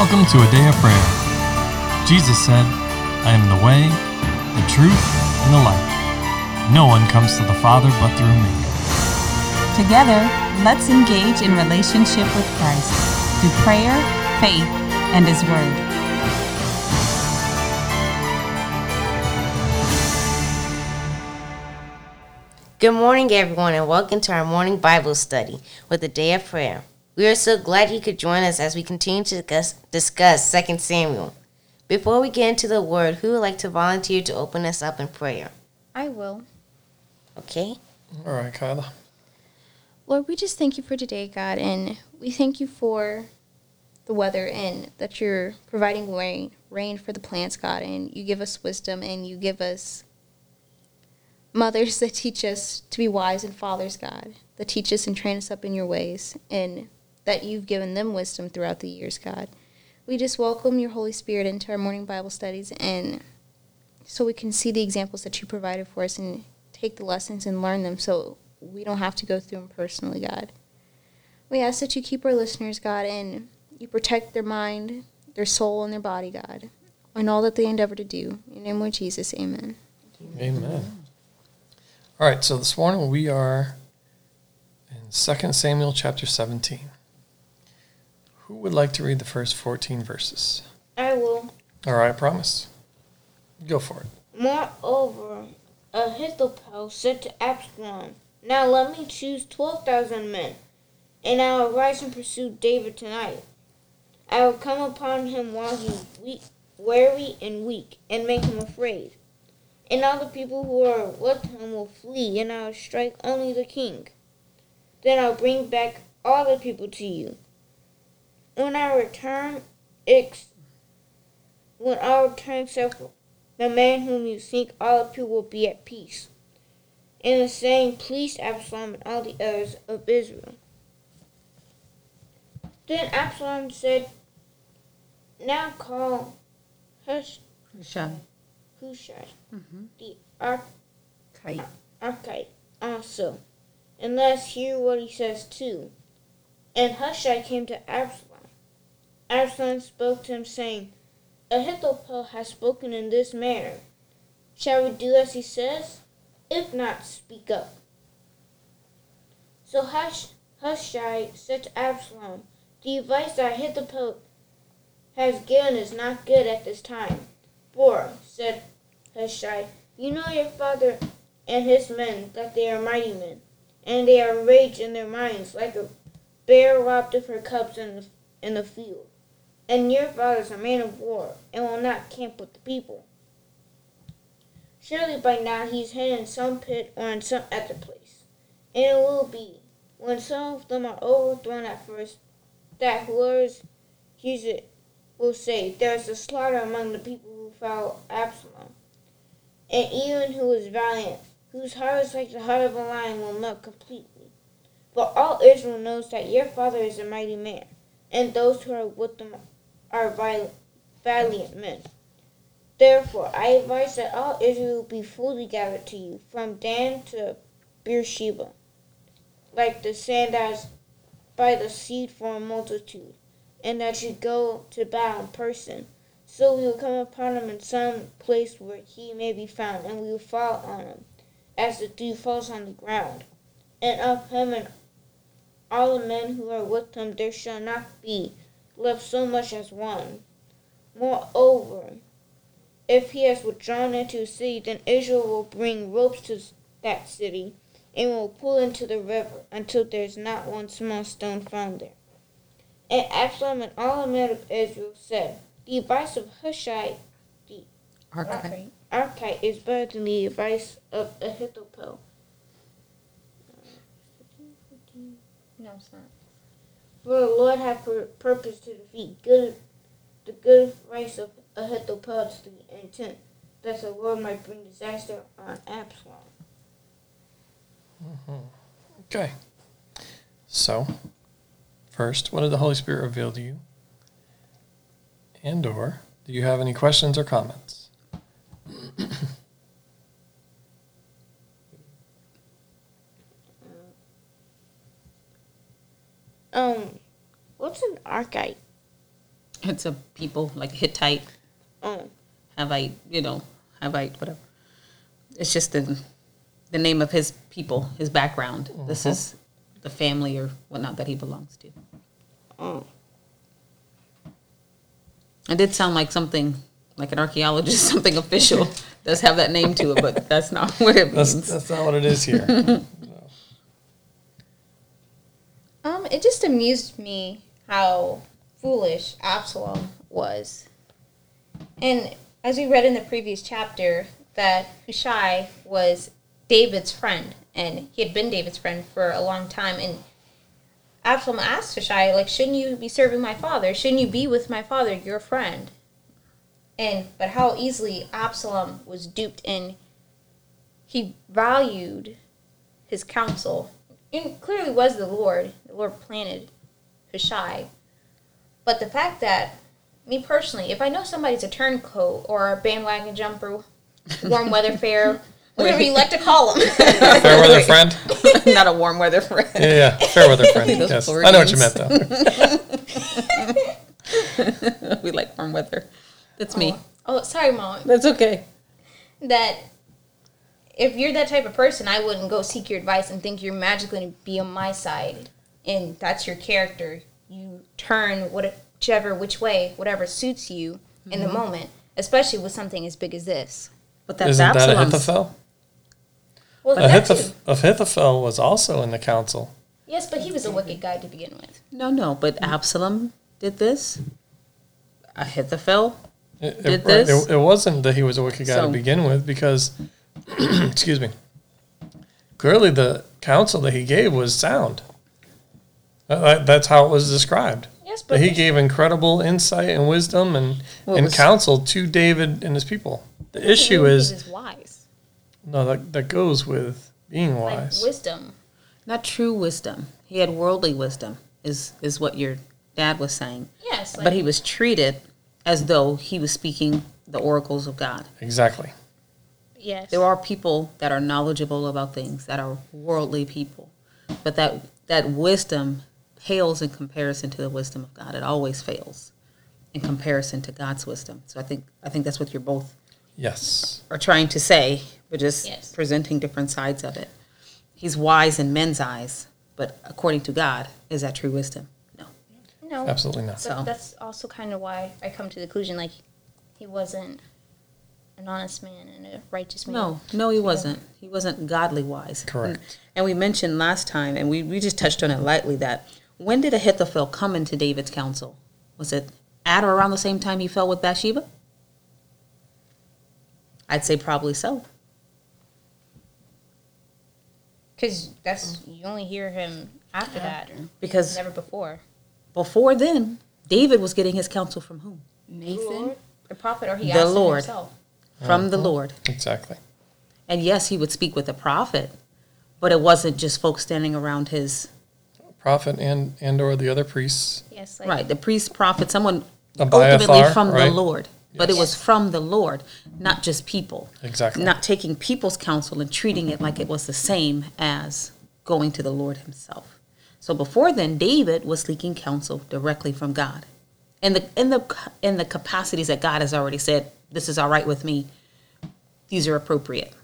Welcome to a day of prayer. Jesus said, I am the way, the truth, and the life. No one comes to the Father but through me. Together, let's engage in relationship with Christ through prayer, faith, and His Word. Good morning, everyone, and welcome to our morning Bible study with a day of prayer. We are so glad you could join us as we continue to discuss, discuss 2 Samuel. Before we get into the word, who would like to volunteer to open us up in prayer? I will. Okay? All right, Kyla. Lord, we just thank you for today, God, and we thank you for the weather and that you're providing rain, rain for the plants, God, and you give us wisdom and you give us mothers that teach us to be wise and fathers, God, that teach us and train us up in your ways, and that you've given them wisdom throughout the years, God. We just welcome your Holy Spirit into our morning Bible studies and so we can see the examples that you provided for us and take the lessons and learn them so we don't have to go through them personally, God. We ask that you keep our listeners, God, and you protect their mind, their soul, and their body, God, and all that they endeavor to do. In the name of Jesus, amen. Amen. All right, so this morning we are in 2 Samuel chapter 17. Who would like to read the first 14 verses? I will. All right, I promise. Go for it. Moreover, Ahithophel said to Absalom, Now let me choose twelve thousand men, and I will rise and pursue David tonight. I will come upon him while he is weak, weary and weak, and make him afraid. And all the people who are with him will flee, and I will strike only the king. Then I'll bring back all the people to you. When I return, ex- when I return, except the man whom you seek, all the people will be at peace. And the saying pleased Absalom and all the others of Israel. Then Absalom said, Now call Hush, Hushai. Hushai, mm-hmm. the Arch- Archite also, and let us hear what he says too. And Hushai came to Absalom. Absalom spoke to him, saying, Ahithophel has spoken in this manner. Shall we do as he says? If not, speak up. So Hush, Hushai said to Absalom, The advice that Ahithophel has given is not good at this time. For, said Hushai, you know your father and his men, that they are mighty men, and they are enraged in their minds, like a bear robbed of her cubs in the, in the field. And your father is a man of war, and will not camp with the people. Surely by now he is hidden in some pit or in some other place. And it will be, when some of them are overthrown at first, that whoever hears it will say, There is a slaughter among the people who follow Absalom. And even who is valiant, whose heart is like the heart of a lion, will melt completely. For all Israel knows that your father is a mighty man, and those who are with him are valiant men. Therefore, I advise that all Israel be fully gathered to you, from Dan to Beersheba, like the sand is by the sea for a multitude, and that you go to battle in person. So we will come upon him in some place where he may be found, and we will fall on him, as the dew falls on the ground. And of him and all the men who are with him there shall not be left so much as one. Moreover, if he has withdrawn into a city, then Israel will bring ropes to that city and will pull into the river until there is not one small stone found there. And Absalom and all the men of Israel said, The advice of Hushai the Archite. Archite is better than the advice of Ahithophel. No, it's not. For the Lord hath pur- purposed to defeat good, the good race of Ahithophel to the intent that the Lord might bring disaster on Absalom. Okay. So, first, what did the Holy Spirit reveal to you? And or do you have any questions or comments? Um, what's an archite? It's a people like Hittite, Oh, Havite, you know, Havite, whatever. It's just the the name of his people, his background. This is the family or whatnot that he belongs to. oh. It did sound like something like an archaeologist, something official does have that name to it, but that's not what it That's, means. that's not what it is here. Um, it just amused me how foolish Absalom was. And as we read in the previous chapter, that Hushai was David's friend, and he had been David's friend for a long time. And Absalom asked Hushai, like, shouldn't you be serving my father? Shouldn't you be with my father, your friend? And but how easily Absalom was duped, and he valued his counsel. And clearly was the Lord. The Lord planted Hushai. But the fact that, me personally, if I know somebody's a turncoat or a bandwagon jumper, warm weather fair, whatever you like to call them, Fair weather friend. not a warm weather friend. Yeah, yeah, fair weather friend. Yes, I know what you meant though. we like warm weather. That's me. oh, oh sorry, mom. That's okay. That if you're that type of person, I wouldn't go seek your advice and think you're magically going to be on my side, and that's your character. You turn whichever which way, whatever suits you in the mm-hmm. moment, especially with something as big as this. But that's Isn't that Ahithophel? Well, that Ahithophel, too. Ahithophel was also in the council. Yes, but he was a wicked guy to begin with. No, no, but mm. Absalom did this. Ahithophel. It, it- Did right, this? It, it wasn't that he was a wicked guy to begin with, because, excuse me, clearly the counsel that he gave was sound. Uh, that- that's how it was described. Yes, but he gave incredible insight and wisdom and, Well, and was- counsel to David and his people. The issue he is was wise, no that, that goes with being like wise. wisdom. Not true wisdom. He had worldly wisdom, is is what your dad was saying. Yes, like, But he was treated as though he was speaking the oracles of God. exactly. yes. There are people that are knowledgeable about things that are worldly people, but that that wisdom pales in comparison to the wisdom of God. It always fails in comparison to God's wisdom. So I think I think that's what you're both Yes. are trying to say, but just Yes. presenting different sides of it. He's wise in men's eyes, but according to God, is that true wisdom? No. no, Absolutely not. But So- that's also kind of why I come to the conclusion like he wasn't an honest man and a righteous man. No, no, he wasn't. He wasn't godly wise. Correct. And, and we mentioned last time, and we, we just touched on it lightly, that when did Ahithophel come into David's council? Was it at or around the same time he fell with Bathsheba? I'd say probably so. because that's you only hear him after that, Because never before. before then, David was getting his counsel from whom? Nathan. The prophet, or he The asked him Lord. himself. From the uh-huh. Lord. Exactly. And yes, he would speak with the prophet, but it wasn't just folks standing around his Prophet and and or the other priests. Yes, like, right. The priest, prophet, someone Abiathar, ultimately from right? the Lord, but it was from the Lord, not just people. Exactly. Not taking people's counsel and treating it like it was the same as going to the Lord Himself. So before then, David was seeking counsel directly from God, in the in the in the capacities that God has already said, "This is all right with me. These are appropriate."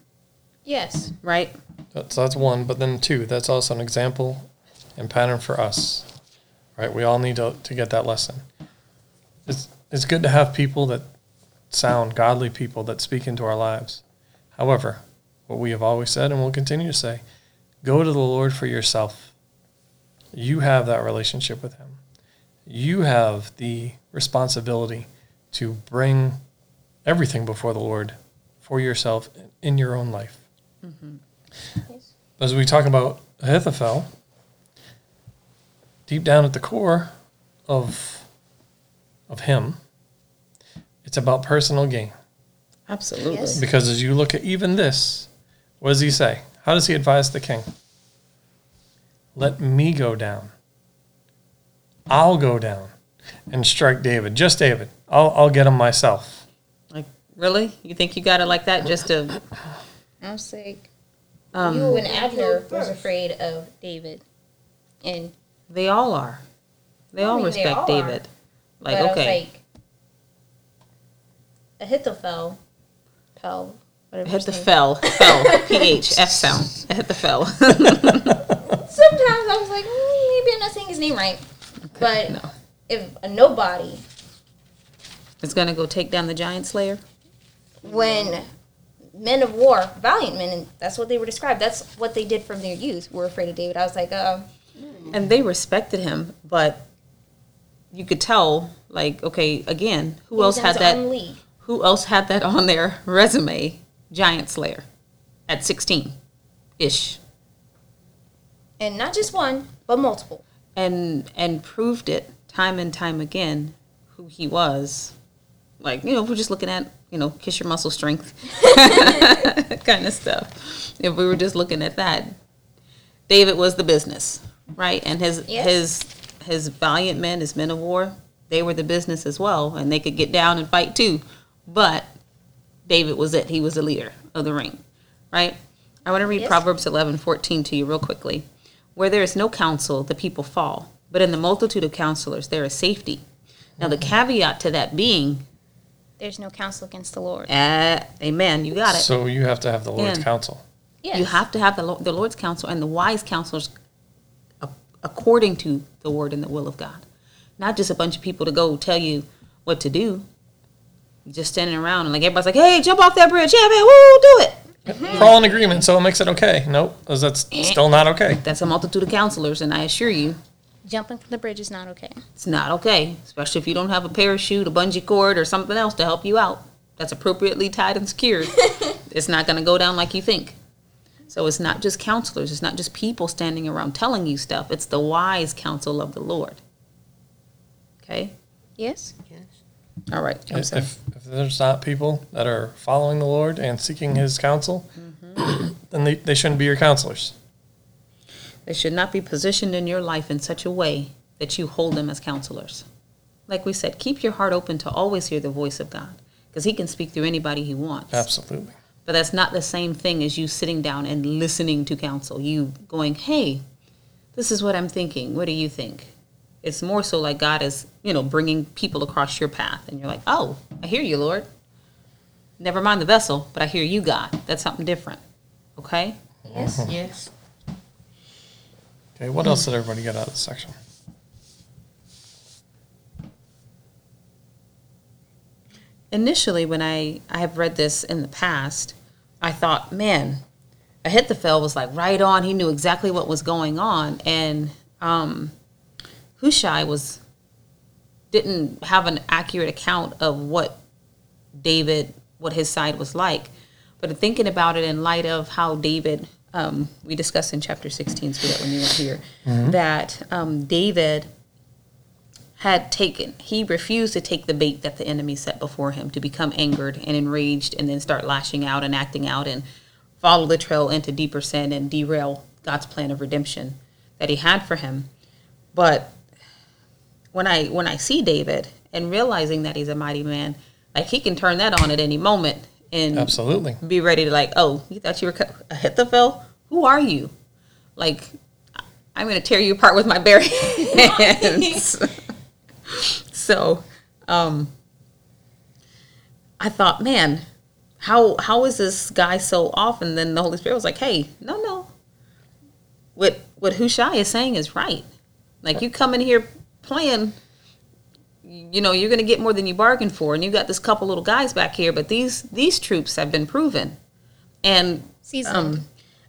Yes. Right? That's that's one, but then two, that's also an example and pattern for us. Right? We all need to, to get that lesson. It's it's good to have people that sound godly people that speak into our lives. However, what we have always said and will continue to say, go to the Lord for yourself. You have that relationship with him. You have the responsibility to bring everything before the Lord for yourself in your own life mm-hmm. as we talk about Ahithophel, deep down at the core of of him, it's about personal gain. Absolutely. Yes. Because as you look at even this, what does he say? How does he advise the king? Let me go down. I'll go down and strike David. Just David. I'll I'll get him myself. Like, really? You think you got it like that just to? I was like, Um, you and Abner was afraid of David, and They all are. They I all mean, they respect all are. David. Like, but okay. I was like, Ahithophel, Pel, whatever. hit his the name- fell, fell, ph, f sound. I hit the fell. Sometimes I was like, mm, maybe I'm not saying his name right. But no. if a nobody, is gonna go take down the giant slayer. when men of war, valiant men, and that's what they were described. That's what they did from their youth. Were afraid of David. I was like, uh, and they respected him, but you could tell, like, okay, again, who he else had that? league. Who else had that on their resume? Giant Slayer, at sixteen, ish, and not just one, but multiple. and and proved it time and time again who he was. Like you know, if we're just looking at you know, kiss your muscle strength, kind of stuff. If we were just looking at that, David was the business, right? And his Yes. his his valiant men, his men of war, they were the business as well, and they could get down and fight too. But David was it; he was the leader of the ring, right? I want to read Yes. Proverbs eleven fourteen to you real quickly. Where there is no counsel, the people fall, but in the multitude of counselors there is safety. Now the caveat to that being, There's no counsel against the Lord. uh, amen, you got it. So you have to have the Lord's Yeah. counsel. Yes. You have to have the, the Lord's counsel and the wise counselors a- according to the word and the will of God. Not just a bunch of people to go tell you what to do. Just standing around and like everybody's like, hey, jump off that bridge. Yeah, man, woo, do it. We're all in agreement, so it makes it okay. Nope, 'cause that's eh. still not okay. That's a multitude of counselors, and I assure you, Jumping from the bridge is not okay. it's not okay. Especially if you don't have a parachute, a bungee cord, or something else to help you out that's appropriately tied and secured. it's not going to go down like you think. So it's not just counselors, it's not just people standing around telling you stuff. It's the wise counsel of the Lord. Okay? Yes. Yes. All right. If, if if there's not people that are following the Lord and seeking His counsel, mm-hmm. then they, they shouldn't be your counselors. They should not be positioned in your life in such a way that you hold them as counselors. Like we said, keep your heart open to always hear the voice of God because He can speak through anybody He wants. Absolutely. But that's not the same thing as you sitting down and listening to counsel. You going, hey, this is what I'm thinking. What do you think? It's more so like God is, you know, bringing people across your path. And you're like, oh, I hear you, Lord. Never mind the vessel, but I hear you, God. That's something different. Okay? Yes, uh-huh. yes. Okay, what else did everybody get out of this section? Initially when I I have read this in the past, I thought, man, Ahithophel was like right on. He knew exactly what was going on, and um, Hushai was didn't have an accurate account of what David, what his side was like. But thinking about it in light of how David, um, we discussed in chapter 16, so that when you weren't here, that um, David had taken he refused to take the bait that the enemy set before him to become angered and enraged and then start lashing out and acting out and follow the trail into deeper sin and derail God's plan of redemption that he had for him but when I when I see David and realizing that he's a mighty man like he can turn that on at any moment and Absolutely. be ready to like, oh, you thought you were co- Ahithophel? Who are you? Like, I'm going to tear you apart with my bare hands. so, um, I thought, man, how how is this guy so off? And then the Holy Spirit was like, hey, no, no. What what Hushai is saying is right. Like you come in here playing you know you're going to get more than you bargained for and you got this couple little guys back here but these these troops have been proven and Seasoned. um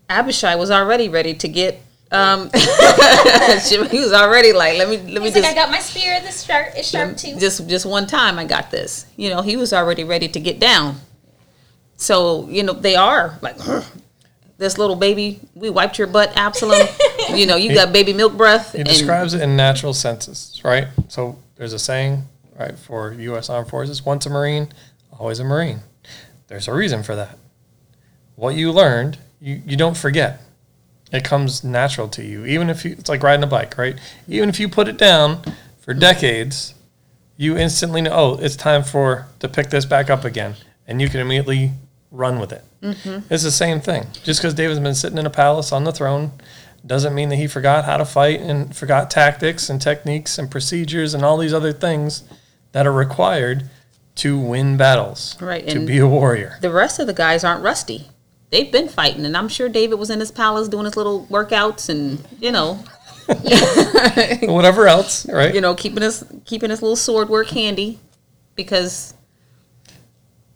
abishai was already ready to get um he was already like let me let me He's just like, I got my spear. This sharp is sharp too. just just one time I got this. You know, he was already ready to get down. So, you know, they are like this little baby, we wiped your butt, Absalom. you know, you got baby milk breath. He and- describes it in natural senses, right? So there's a saying, right, for U.S. Armed Forces: once a Marine, always a Marine. There's a reason for that. What you learned, you, you don't forget. It comes natural to you, even if you. It's like riding a bike, right? Even if you put it down for decades, you instantly know. Oh, it's time for to pick this back up again, and you can immediately run with it. Mm-hmm. It's the same thing. Just because David's been sitting in a palace on the throne, doesn't mean that he forgot how to fight and forgot tactics and techniques and procedures and all these other things that are required to win battles, Right, to be a warrior. The rest of the guys aren't rusty. They've been fighting, and I'm sure David was in his palace doing his little workouts and you know, Whatever else, right? you know, keeping his keeping his little sword work handy because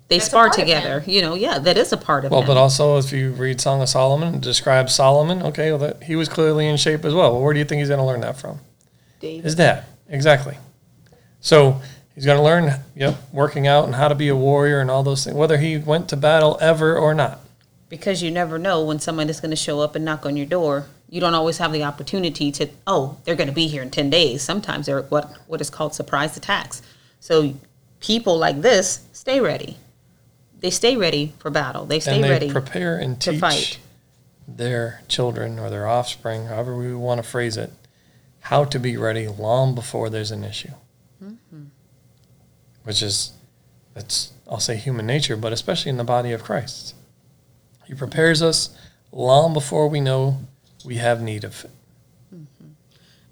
they That's spar together. You know, yeah, that is a part of it. Well, him. but also if you read Song of Solomon, it describes Solomon. Okay, well, that, he was clearly in shape as well. Well, where do you think he's going to learn that from? David. His dad, exactly. So he's going to learn, yep, working out and how to be a warrior and all those things, whether he went to battle ever or not. Because you never know when someone is going to show up and knock on your door. You don't always have the opportunity to, oh, they're going to be here in 10 days. Sometimes they're what, what is called surprise attacks. So people like this stay ready. They stay ready for battle. They stay and they ready prepare and to teach fight. their children or their offspring, however we want to phrase it, how to be ready long before there's an issue. Mm-hmm. Which is, it's, I'll say human nature, but especially in the body of Christ. He prepares us long before we know we have need of it. Mm-hmm.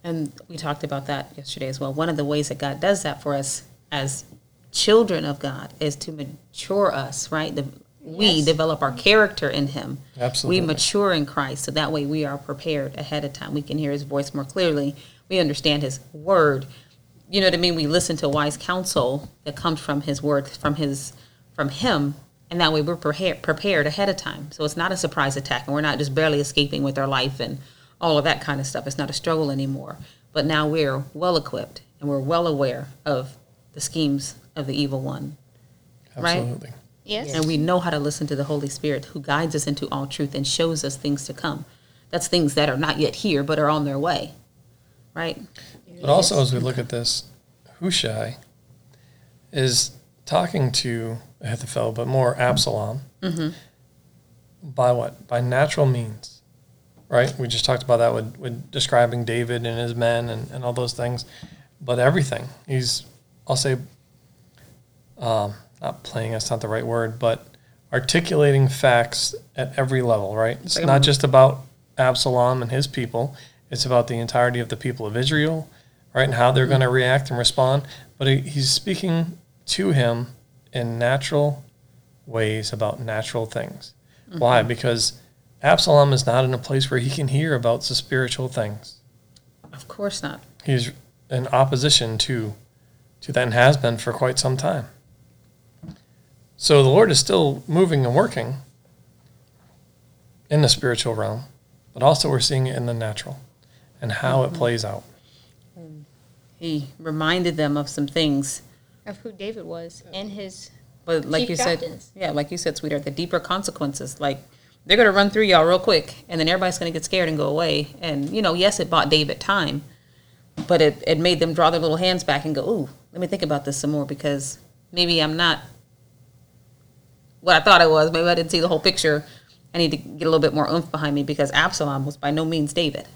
And we talked about that yesterday as well. One of the ways that God does that for us as children of God is to mature us, right? The, we Yes. develop our character in Him. Absolutely. We mature in Christ, so that way we are prepared ahead of time. We can hear His voice more clearly. We understand His word. You know what I mean? We listen to wise counsel that comes from His word, from His, from Him, and that way we're prepared prepared ahead of time. So it's not a surprise attack, and we're not just barely escaping with our life and all of that kind of stuff. It's not a struggle anymore. But now we're well equipped and we're well aware of the schemes of the evil one. Right. Yes. And we know how to listen to the Holy Spirit who guides us into all truth and shows us things to come. That's things that are not yet here but are on their way. Right? But also, as we look at this, Hushai is talking to Ahithophel, but more Absalom. By what? By natural means, right? We just talked about that with, with describing David and his men and, and all those things. But everything, he's, I'll say, um, not playing, that's not the right word, but articulating facts at every level, right? It's like not just about Absalom and his people, it's about the entirety of the people of Israel, right? And how they're going to react and respond. But he, he's speaking to him in natural ways about natural things. Mm-hmm. Why? Because Absalom is not in a place where he can hear about the spiritual things. Of course not. He's in opposition to to that and has been for quite some time. So the Lord is still moving and working in the spiritual realm, but also we're seeing it in the natural and how it mm-hmm. plays out. He reminded them of some things. Of who David was and his. But like you said, captains. yeah, like you said, sweetheart, the deeper consequences. Like they're gonna run through y'all real quick, and then everybody's gonna get scared and go away. And you know, yes, it bought David time, but it, it made them draw their little hands back and go, "Ooh, let me think about this some more because maybe I'm not what I thought I was. Maybe I didn't see the whole picture. I need to get a little bit more oomph behind me because Absalom was by no means David.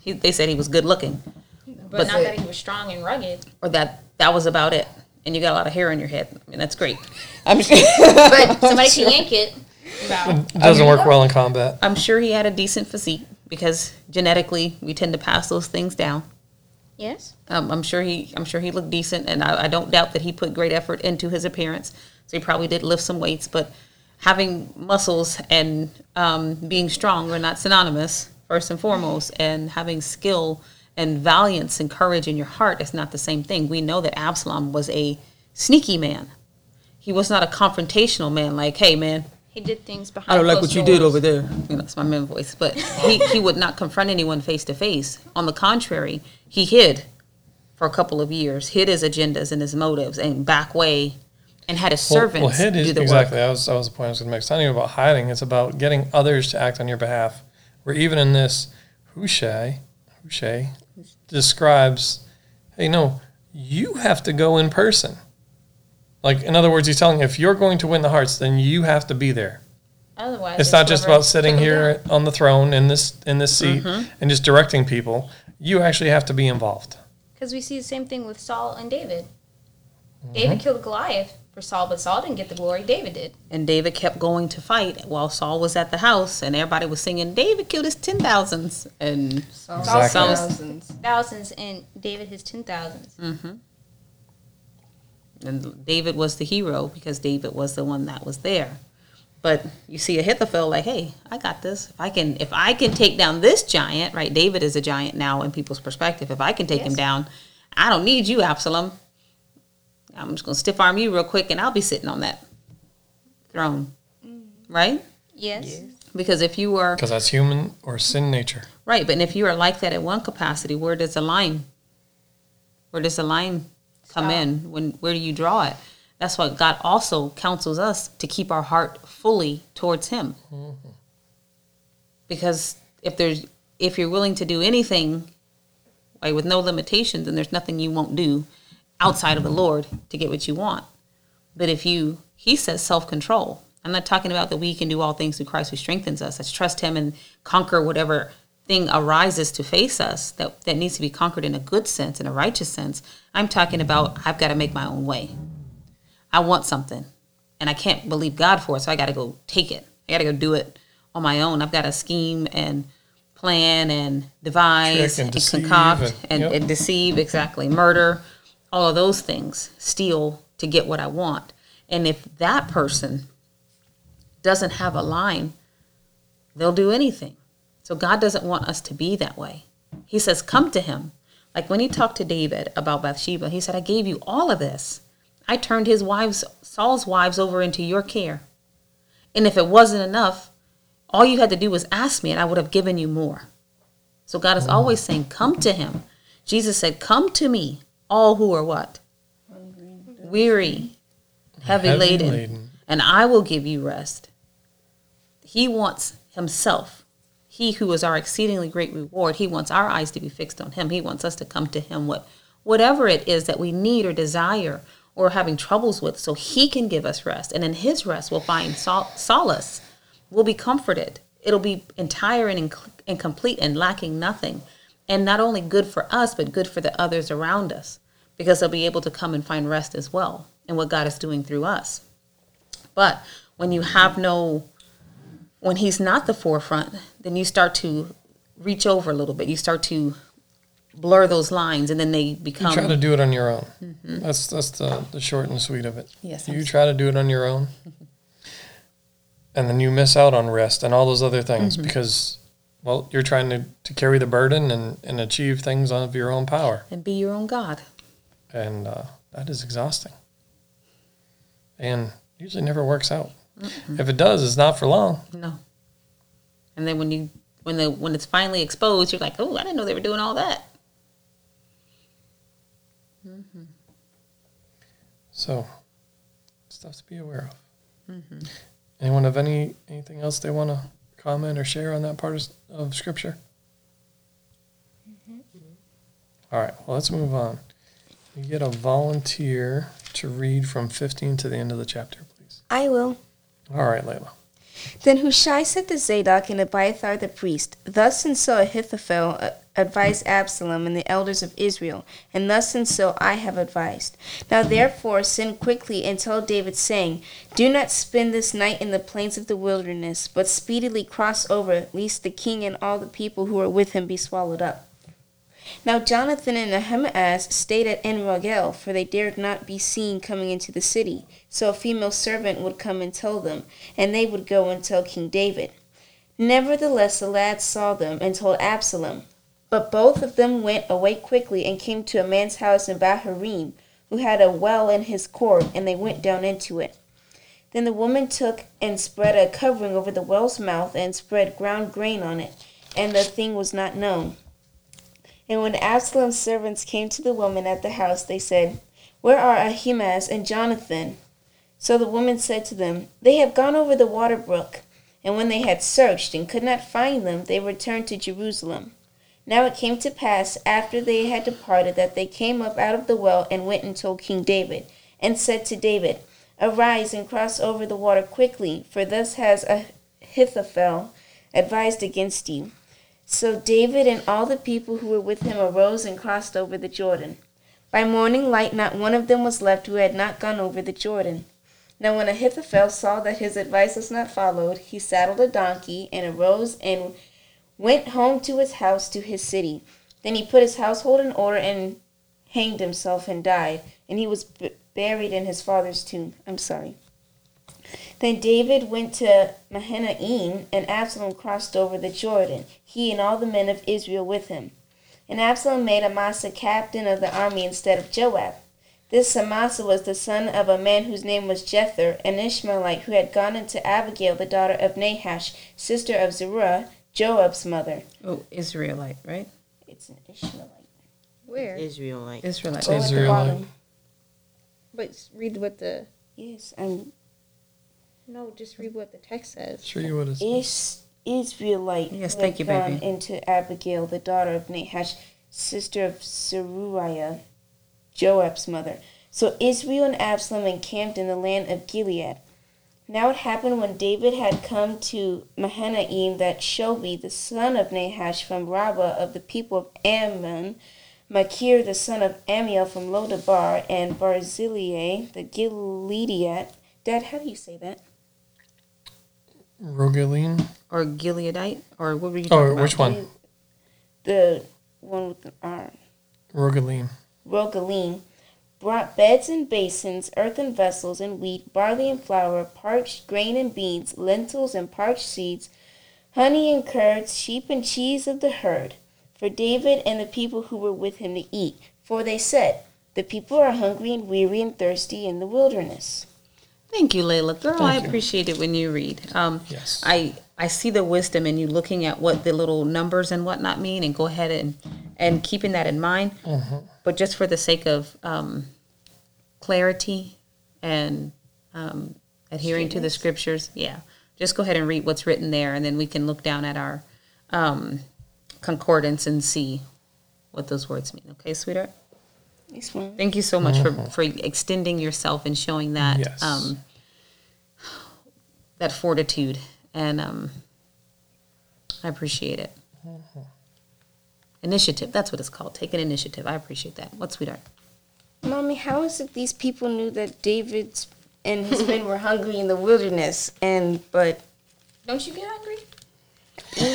He, they said he was good looking, But, But- not that he was strong and rugged. or that that was about it. And you got a lot of hair on your head. I mean, that's great. I'm sure, But somebody can yank it. It doesn't work well in combat. I'm sure he had a decent physique because genetically we tend to pass those things down. Yes. Um, I'm sure he, I'm sure he looked decent, and I, I don't doubt that he put great effort into his appearance. So he probably did lift some weights, but having muscles and um, being strong are not synonymous. First and foremost, and having skill and valiance and courage in your heart is not the same thing. We know that Absalom was a sneaky man. He was not a confrontational man. Like, hey, man, He did things behind. I don't like closed what you did over there. you know, it's my man voice, but he, he would not confront anyone face to face. On the contrary, he hid for a couple of years, hid his agendas and his motives, and back way, and had his Well, servants well, hid is do the exactly. work. That was that was the point I was going to make. It's not even about hiding. It's about getting others to act on your behalf. Where even in this, Hushai, Hushai describes, hey, no, you have to go in person. Like in other words, he's telling you, if you're going to win the hearts, then you have to be there. Otherwise, It's not just about sitting here on the throne in this in this seat Mm-hmm. and just directing people. You actually have to be involved. Because we see the same thing with Saul and David. David killed Goliath for Saul, but Saul didn't get the glory. David did. And David kept going to fight while Saul was at the house, and everybody was singing, David killed his ten thousands. And Saul Exactly. Saul was, Thousands. thousands, and David his ten thousands. Mm-hmm. and David was the hero because David was the one that was there. But you see Ahithophel like, hey, I got this. If I can, if I can take down this giant, right? David is a giant now in people's perspective. If I can take him down, I don't need you, Absalom. I'm just gonna stiff arm you real quick, and I'll be sitting on that throne, mm. right? Yes. Because if you are Because that's human or sin nature. right, but if you are like that at one capacity, where does the line? Where does the line come in? When where do you draw it? That's why God also counsels us to keep our heart fully towards Him. Mm-hmm. Because if there's if you're willing to do anything, like with no limitations, then there's nothing you won't do outside of the Lord to get what you want. But if you, He says self control. I'm not talking about that we can do all things through Christ who strengthens us. Let's trust Him and conquer whatever thing arises to face us that, that needs to be conquered in a good sense, in a righteous sense. I'm talking about I've got to make my own way. I want something and I can't believe God for it, so I got to go take it. I got to go do it on my own. I've got to scheme and plan and devise and deceive concoct and- and, yep. and deceive, exactly, murder, all of those things, steal to get what I want. And if that person doesn't have a line, they'll do anything. So God doesn't want us to be that way. He says, Come to him. Like when he talked to David about Bathsheba, he said, I gave you all of this. I turned his wives, Saul's wives, over into your care. And if it wasn't enough, all you had to do was ask me, and I would have given you more. So God is always saying, Come to him. Jesus said, Come to me, all who are what? Weary, heavy, Heavy laden, laden. and I will give you rest. He wants himself. He who is our exceedingly great reward, he wants our eyes to be fixed on him. He wants us to come to him what whatever it is that we need or desire or having troubles with so he can give us rest. And in his rest we'll find sol- solace. We'll be comforted. It'll be entire and, inc- and complete and lacking nothing. And not only good for us, but good for the others around us because they'll be able to come and find rest as well in what God is doing through us. But when you have no, when He's not the forefront, then you start to reach over a little bit. You start to blur those lines, and then they become. You try to do it on your own. That's that's the, the short and sweet of it. Yes, You try to do it on your own, and then you miss out on rest and all those other things mm-hmm. because, well, you're trying to, to carry the burden and, and achieve things of your own power, and be your own God. and uh, that is exhausting. And usually never works out. If it does, it's not for long. No. And then when you when the when it's finally exposed, you're like, oh, I didn't know they were doing all that. So, stuff to be aware of. Anyone have any anything else they want to comment or share on that part of, of scripture? All right. Well, let's move on. We get a volunteer to read from 15 to the end of the chapter, please. I will. All right, Layla. Then Hushai said to Zadok and Abiathar the priest, Thus and so Ahithophel uh, advised Absalom and the elders of Israel, and thus and so I have advised. Now therefore send quickly and tell David, saying, Do not spend this night in the plains of the wilderness, but speedily cross over, lest the king and all the people who are with him be swallowed up. Now Jonathan and Ahimaaz stayed at En-Rogel, for they dared not be seen coming into the city. So a female servant would come and tell them, and they would go and tell King David. Nevertheless, the lads saw them and told Absalom. But both of them went away quickly and came to a man's house in Bahurim, who had a well in his court, and they went down into it. Then the woman took and spread a covering over the well's mouth and spread ground grain on it, and the thing was not known. And when Absalom's servants came to the woman at the house, they said, Where are Ahimaaz and Jonathan? So the woman said to them, They have gone over the water brook. And when they had searched and could not find them, they returned to Jerusalem. Now it came to pass, after they had departed, that they came up out of the well and went and told King David, and said to David, Arise and cross over the water quickly, for thus has Ahithophel advised against you. So David and all the people who were with him arose and crossed over the Jordan. By morning light, not one of them was left who had not gone over the Jordan. Now, when Ahithophel saw that his advice was not followed, he saddled a donkey and arose and went home to his house to his city. Then he put his household in order and hanged himself and died, and he was b- buried in his father's tomb. I'm sorry. Then David went to Mahanaim, and Absalom crossed over the Jordan, he and all the men of Israel with him. And Absalom made Amasa captain of the army instead of Joab. This Amasa was the son of a man whose name was Jether, an Ishmaelite who had gone into Abigail, the daughter of Nahash, sister of Zeruiah, Joab's mother. Oh, Israelite, right? It's an Ishmaelite. Where? Israelite. Israelite. Go at the Israelite. But read what the Yes, I'm no, just read what the text says. Sure you would have. Is Israelite. Yes, thank you, gone baby. Into Abigail, the daughter of Nahash, sister of Zeruiah, Joab's mother. So Israel and Absalom encamped in the land of Gilead. Now it happened when David had come to Mahanaim that Shobi, the son of Nahash from Rabbah of the people of Ammon, Machir, the son of Amiel from Lodabar, and Barzillai, the Gileadite. Dad, how do you say that? Rogaline? Or Gileadite? Or what were you Oh, talking about? which one? The one with an R. Rogaline. Rogaline, brought beds and basins, earthen vessels and wheat, barley and flour, parched grain and beans, lentils and parched seeds, honey and curds, sheep and cheese of the herd, for David and the people who were with him to eat. For they said, The people are hungry and weary and thirsty in the wilderness. Thank you, Layla. Girl, I you. appreciate it when you read. Um, Yes. I I see the wisdom in you looking at what the little numbers and whatnot mean, and go ahead and and keeping that in mind. But just for the sake of um, clarity and um, adhering to the scriptures, yeah, just go ahead and read what's written there, and then we can look down at our um, concordance and see what those words mean. Okay, sweetheart. This one. Thank you so much for, for extending yourself and showing that Yes. um, that fortitude, and um, I appreciate it. Initiative, that's what it's called. Take an initiative. I appreciate that. What, sweetheart? Mommy, how is it these people knew that David's and his men were hungry in the wilderness and but Don't you get hungry?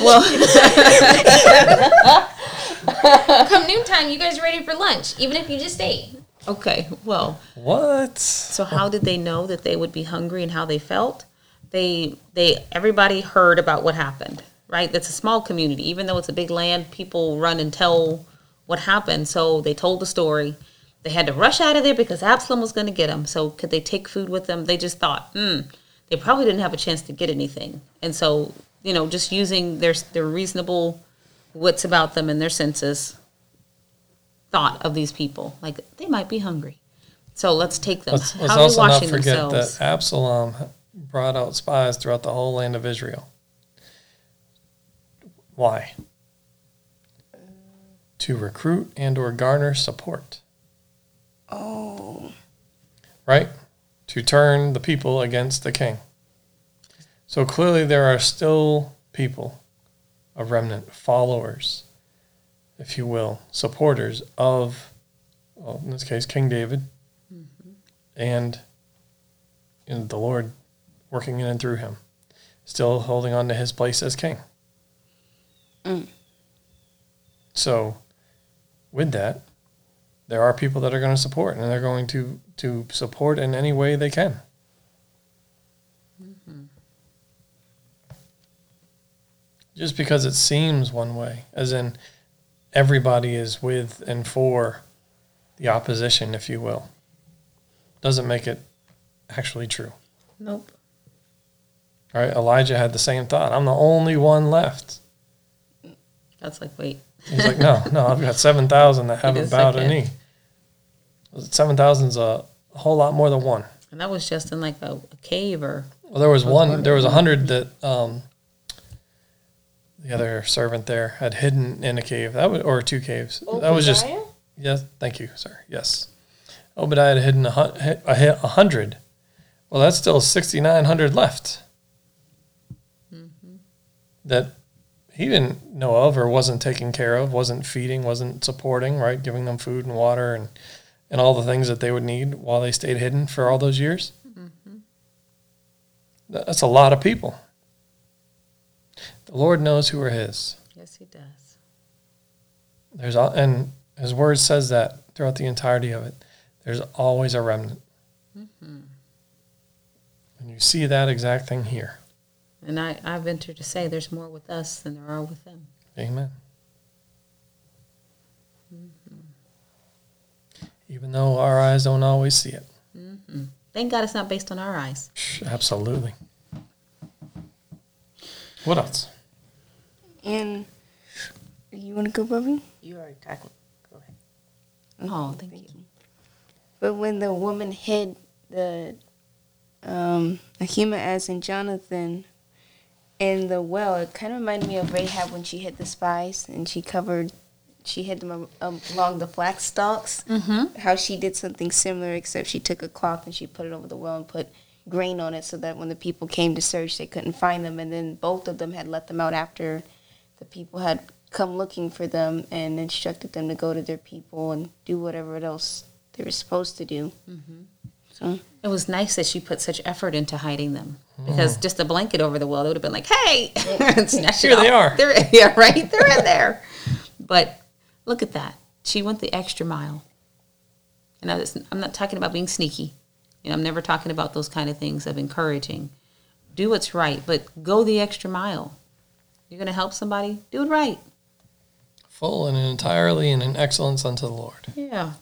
Well, Come noontime, you guys are ready for lunch, even if you just ate. okay. Well, What? so how did they know that they would be hungry and how they felt? They they everybody heard about what happened, right? That's a small community. Even though it's a big land, people run and tell what happened. So they told the story. They had to rush out of there because Absalom was going to get them. So could they take food with them? They just thought, hmm, they probably didn't have a chance to get anything. And so, you know, just using their their reasonable wits about them and their senses, thought of these people like they might be hungry. So let's take them. Let's, let's How are they also not forget themselves? that Absalom brought out spies throughout the whole land of Israel. Why? To recruit and or garner support. oh right? To turn the people against the king. So clearly, there are still people, a remnant, followers, if you will, supporters of, well, in this case, King David, mm-hmm. and, and the Lord working in and through him, still holding on to his place as king. Mm. So, with that, there are people that are going to support, and they're going to to support in any way they can. Mm-hmm. Just because it seems one way, as in everybody is with and for the opposition, if you will, doesn't make it actually true. Nope. Right? Elijah had the same thought. I'm the only one left. That's like wait. He's like, no, no, I've got seven thousand that haven't is bowed a second. knee. Seven thousand's a whole lot more than one. And that was just in like a, a cave or Well, there was one. There was a hundred that um, the other servant there had hidden in a cave. That was, or two caves. That was just. Obadiah? Yes, thank you, sir. Yes, Obadiah had hidden a, a, a hundred. Well, that's still sixty nine hundred left. That he didn't know of or wasn't taking care of, wasn't feeding, wasn't supporting, right? Giving them food and water and and all the things that they would need while they stayed hidden for all those years. Mm-hmm. That's a lot of people. The Lord knows who are His. Yes, he does. There's al- and His Word says that throughout the entirety of it. There's always a remnant, mm-hmm. and you see that exact thing here. And I, I venture to say there's more with us than there are with them. Amen. Even though our eyes don't always see it. Thank God it's not based on our eyes. Absolutely. What else? And you want to go, Bubby? You already talking. Go ahead. Oh, thank, you. But when the woman hid the um, Ahimaaz and Jonathan in the well, it kind of reminded me of Rahab when she hid the spies and she covered, she hid them um, along the flax stalks. Mm-hmm. How she did something similar, except she took a cloth and she put it over the well and put grain on it so that when the people came to search, they couldn't find them. And then both of them had let them out after the people had come looking for them and instructed them to go to their people and do whatever else they were supposed to do. So It was nice that she put such effort into hiding them because just a blanket over the well, they would have been like, "Hey, snatch it Here they off. are. They're, yeah, right. They're in there." But look at that. She went the extra mile. And I was, I'm not talking about being sneaky. You know, I'm never talking about those kind of things of encouraging. Do what's right, but go the extra mile. You're going to help somebody. Do it right. Full and entirely and in excellence unto the Lord. Yeah.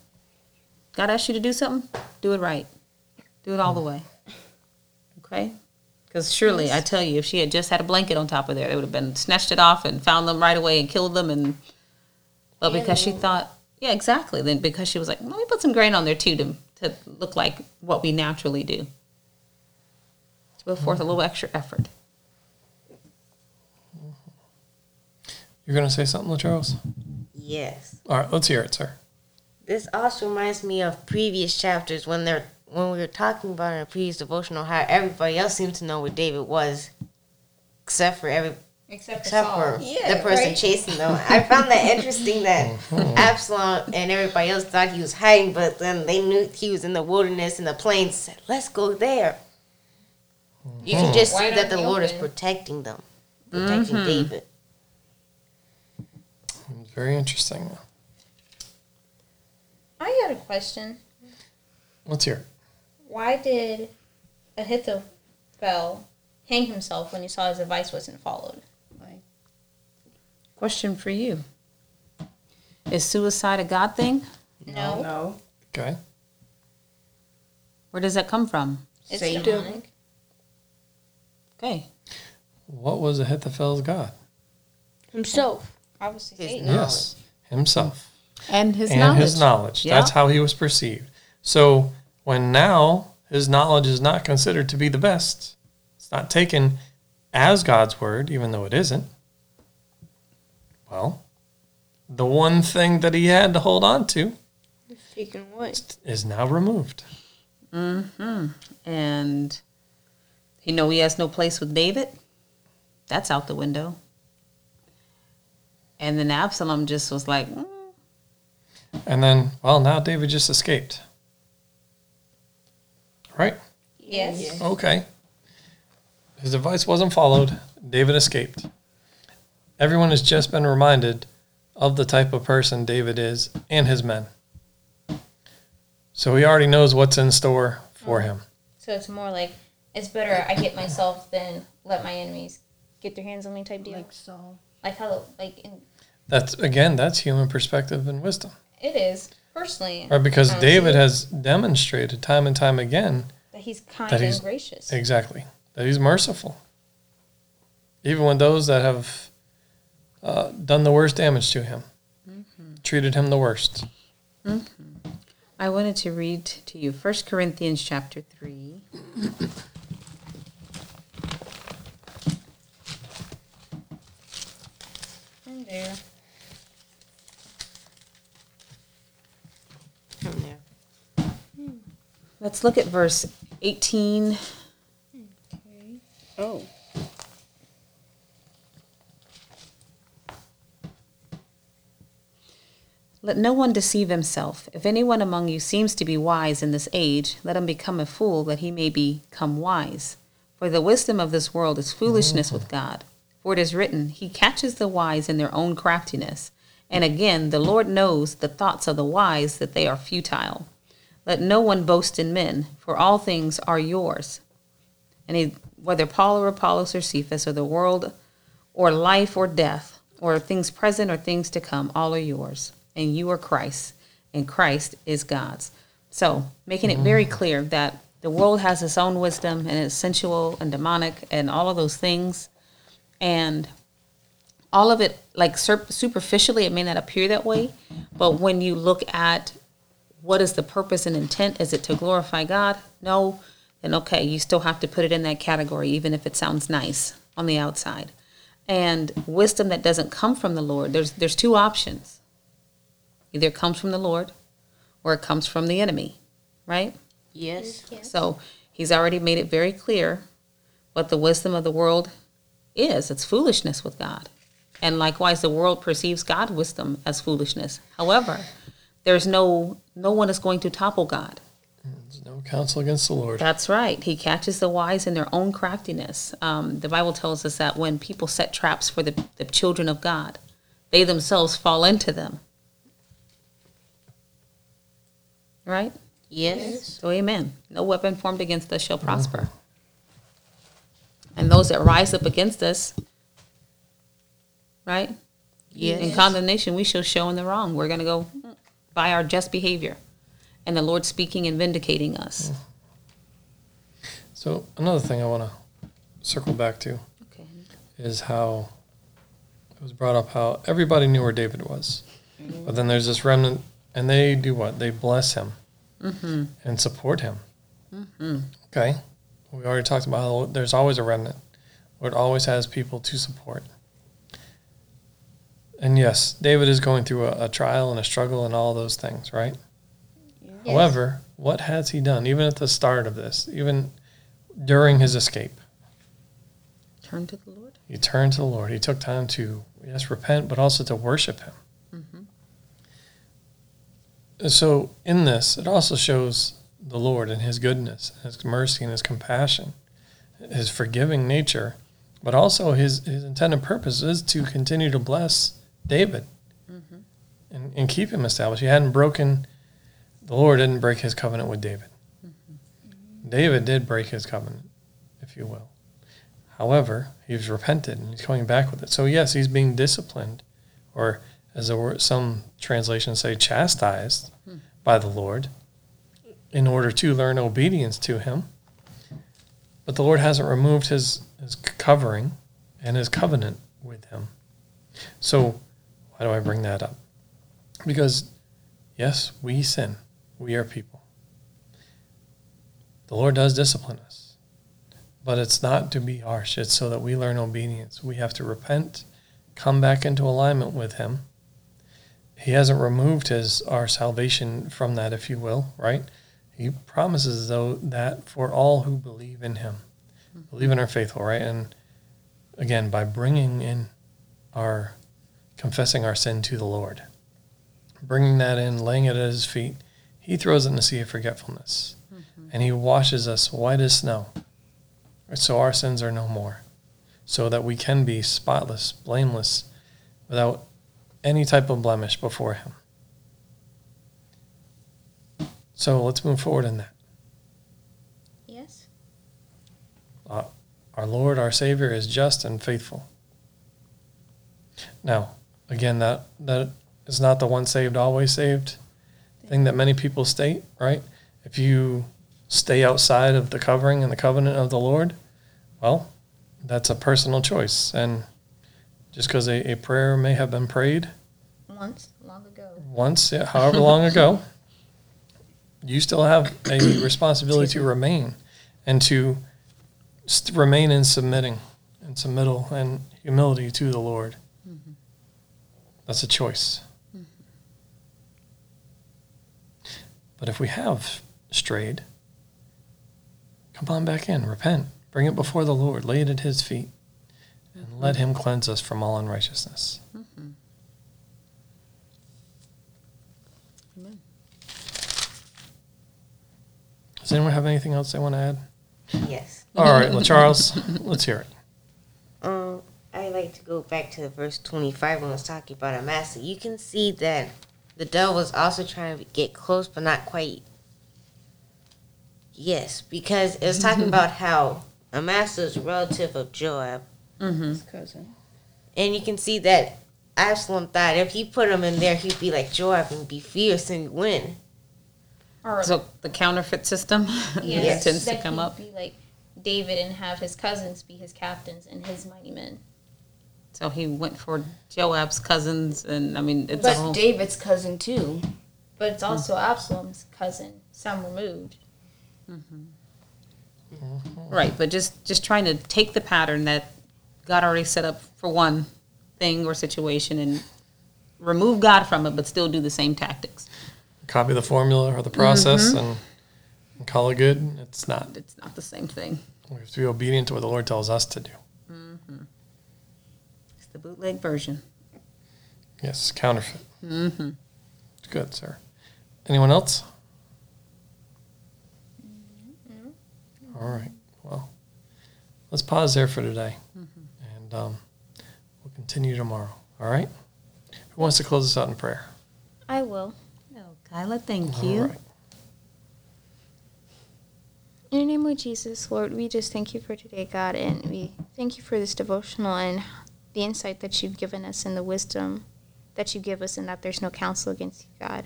God asked you to do something, do it right. Do it all the way. Okay? Because surely, I tell you, if she had just had a blanket on top of there, they would have been snatched it off and found them right away and killed them. And but because she thought, yeah, exactly. Then because she was like, let me put some grain on there too to to look like what we naturally do. To put forth a little extra effort. You're going to say something, Charles? Yes. All right, let's hear it, sir. This also reminds me of previous chapters when they're when we were talking about in a previous devotional how everybody else seemed to know where David was, except for every Except for except Saul. for Yeah, the person right. chasing them. I found that interesting that mm-hmm. Absalom and everybody else thought he was hiding, but then they knew he was in the wilderness and the plains. Said, "Let's go there." Mm-hmm. You can just see that the in the Lord is protecting them, protecting mm-hmm. David. Very interesting. I got a question. Let's hear it. Why did Ahithophel hang himself when he saw his advice wasn't followed? Question for you: Is suicide a God thing? No, no. Okay. Where does that come from? it's Satan. demonic. Okay. What was Ahithophel's God? Himself. Obviously, His Satan. Yes, himself. And his and knowledge. his knowledge. Yeah. That's how he was perceived. So when now his knowledge is not considered to be the best, it's not taken as God's word, even though it isn't. Well, the one thing that he had to hold on to Taken away. is now removed. Mm-hmm. And you know he has no place with David. That's out the window. And then Absalom just was like, mm, And then, well, now David just escaped. Right? Yes. Okay. His advice wasn't followed. David escaped. Everyone has just been reminded of the type of person David is and his men. So he already knows what's in store for mm-hmm. him. So it's more like it's better I get myself than let my enemies get their hands on me type deal. Like, Like Saul. how like in, That's again, that's human perspective and wisdom. it is personally Right? Because I David has demonstrated time and time again that he's kind that he's- and gracious. exactly that he's merciful. Even when those that have uh, done the worst damage to him treated him the worst. I wanted to read to you 1 Corinthians chapter 3. I'm there. From there. Let's look at verse 18. Okay. Oh. Let no one deceive himself. If anyone among you seems to be wise in this age, let him become a fool that he may become wise. For the wisdom of this world is foolishness with God. For it is written, He catches the wise in their own craftiness. And again, the Lord knows the thoughts of the wise, that they are futile. Let no one boast in men, for all things are yours. And he, whether Paul or Apollos or Cephas or the world or life or death or things present or things to come, all are yours. And you are Christ, and Christ is God's. So, making it very clear that the world has its own wisdom and it's sensual and demonic and all of those things. And all of it, like superficially, it may not appear that way. But when you look at what is the purpose and intent, is it to glorify God? No. Then okay, you still have to put it in that category, even if it sounds nice on the outside. And wisdom that doesn't come from the Lord, there's there's two options. Either it comes from the Lord or it comes from the enemy, right? Yes. So he's already made it very clear what the wisdom of the world is. It's foolishness with God. And likewise the world perceives God's wisdom as foolishness. However, there's no no one is going to topple God. There's no counsel against the Lord. That's right. He catches the wise in their own craftiness. Um, the Bible tells us that when people set traps for the, the children of God, they themselves fall into them. Right? Yes. So, amen. No weapon formed against us shall prosper. And those that rise up against us, right? Yes. In condemnation, we shall show in the wrong. We're going to go by our just behavior. And the Lord speaking and vindicating us. Mm. So another thing I want to circle back to Okay. is how it was brought up how everybody knew where David was, mm-hmm. but then there's this remnant, and they do what? They bless him mm-hmm. and support him. Mm-hmm. Okay, we already talked about how there's always a remnant. Lord always has people to support. And yes, David is going through a, a trial and a struggle and all those things, right? However, what has he done? Even at the start of this, even during his escape, Turn to the Lord. he turned to the Lord. He took time to, yes, repent, but also to worship him. Mm-hmm. And so, in this, it also shows the Lord and his goodness, his mercy, and his compassion, his forgiving nature, but also his, his intended purpose is to continue to bless David mm-hmm. and, and keep him established. He hadn't broken, the Lord didn't break his covenant with David. Mm-hmm. David did break his covenant, if you will. However, he's repented and he's coming back with it. So yes, he's being disciplined, or as the word, some translations say, chastised hmm. by the Lord, in order to learn obedience to Him. But the Lord hasn't removed His His covering and His covenant with Him. So why do I bring that up? Because yes, we sin. We are people. The Lord does discipline us. But it's not to be harsh. It's so that we learn obedience. We have to repent, come back into alignment with Him. He hasn't removed his our salvation from that, if you will, right? He promises though that for all who believe in Him, believe and are faithful, right? And again, by bringing in our confessing our sin to the Lord, bringing that in, laying it at His feet, He throws it in the sea of forgetfulness, and He washes us white as snow so our sins are no more, so that we can be spotless, blameless, without any type of blemish before Him. So let's move forward in that. Yes. Uh, our Lord, our Savior, is just and faithful. Now, again, that that is not the one saved, always saved thing that many people state, right? If you stay outside of the covering and the covenant of the Lord, well, that's a personal choice. And just because a, a prayer may have been prayed Once, long ago. once, yeah, however long ago, you still have a responsibility to remain and to st- remain in submitting and submittal and humility to the Lord. Mm-hmm. That's a choice. But if we have strayed, come on back in, repent, bring it before the Lord, lay it at His feet, and let Him cleanse us from all unrighteousness. Amen. Does anyone have anything else they want to add? Yes. All right, well, Charles, let's hear it. Um, I like to go back to the verse 25 when it's talking about Amasa. You can see that the devil was also trying to get close, but not quite. Yes, because it was talking about how Amasa is relative of Joab. Mm-hmm. His cousin. And you can see that Absalom thought if he put him in there, he'd be like Joab and be fierce and win. Or So the counterfeit system yes, tends to come he'd up. Be like David and have his cousins be his captains and his mighty men. So he went for Joab's cousins, and I mean, it's a But whole. David's cousin too. But it's also hmm. Absalom's cousin, some removed. Mm-hmm. Mm-hmm. Right, but just just trying to take the pattern that God already set up for one thing or situation and remove God from it, but still do the same tactics. Copy the formula or the process and, and call it good. It's not. It's not the same thing. We have to be obedient to what the Lord tells us to do. It's the bootleg version. Yes, counterfeit. Mm-hmm. Good, sir. Anyone else? All right. Well, let's pause there for today, and um, we'll continue tomorrow. All right. Who wants to close us out in prayer? I will. Oh, Kyla, thank All you. right. In the name of Jesus, Lord, we just thank you for today, God, and we thank you for this devotional and the insight that you've given us and the wisdom that you give us, and that there's no counsel against you, God.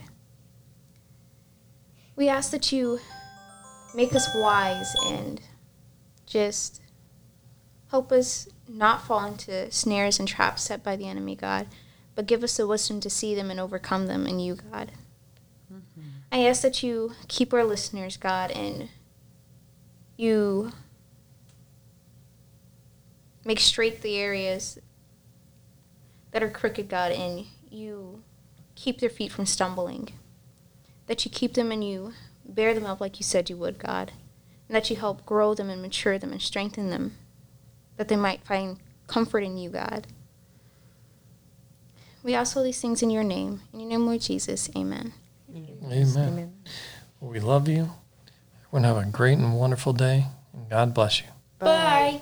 We ask that you make us wise and just help us not fall into snares and traps set by the enemy, God, but give us the wisdom to see them and overcome them in you, God. Mm-hmm. I ask that you keep our listeners, God, and you make straight the areas that are crooked, God, and you keep their feet from stumbling. That you keep them and you bear them up like you said you would, God. And that you help grow them and mature them and strengthen them. That they might find comfort in you, God. We ask all these things in your name. In your name, Lord Jesus. Amen. Amen. Well, we love you. Everyone have a great and wonderful day, and God bless you. Bye.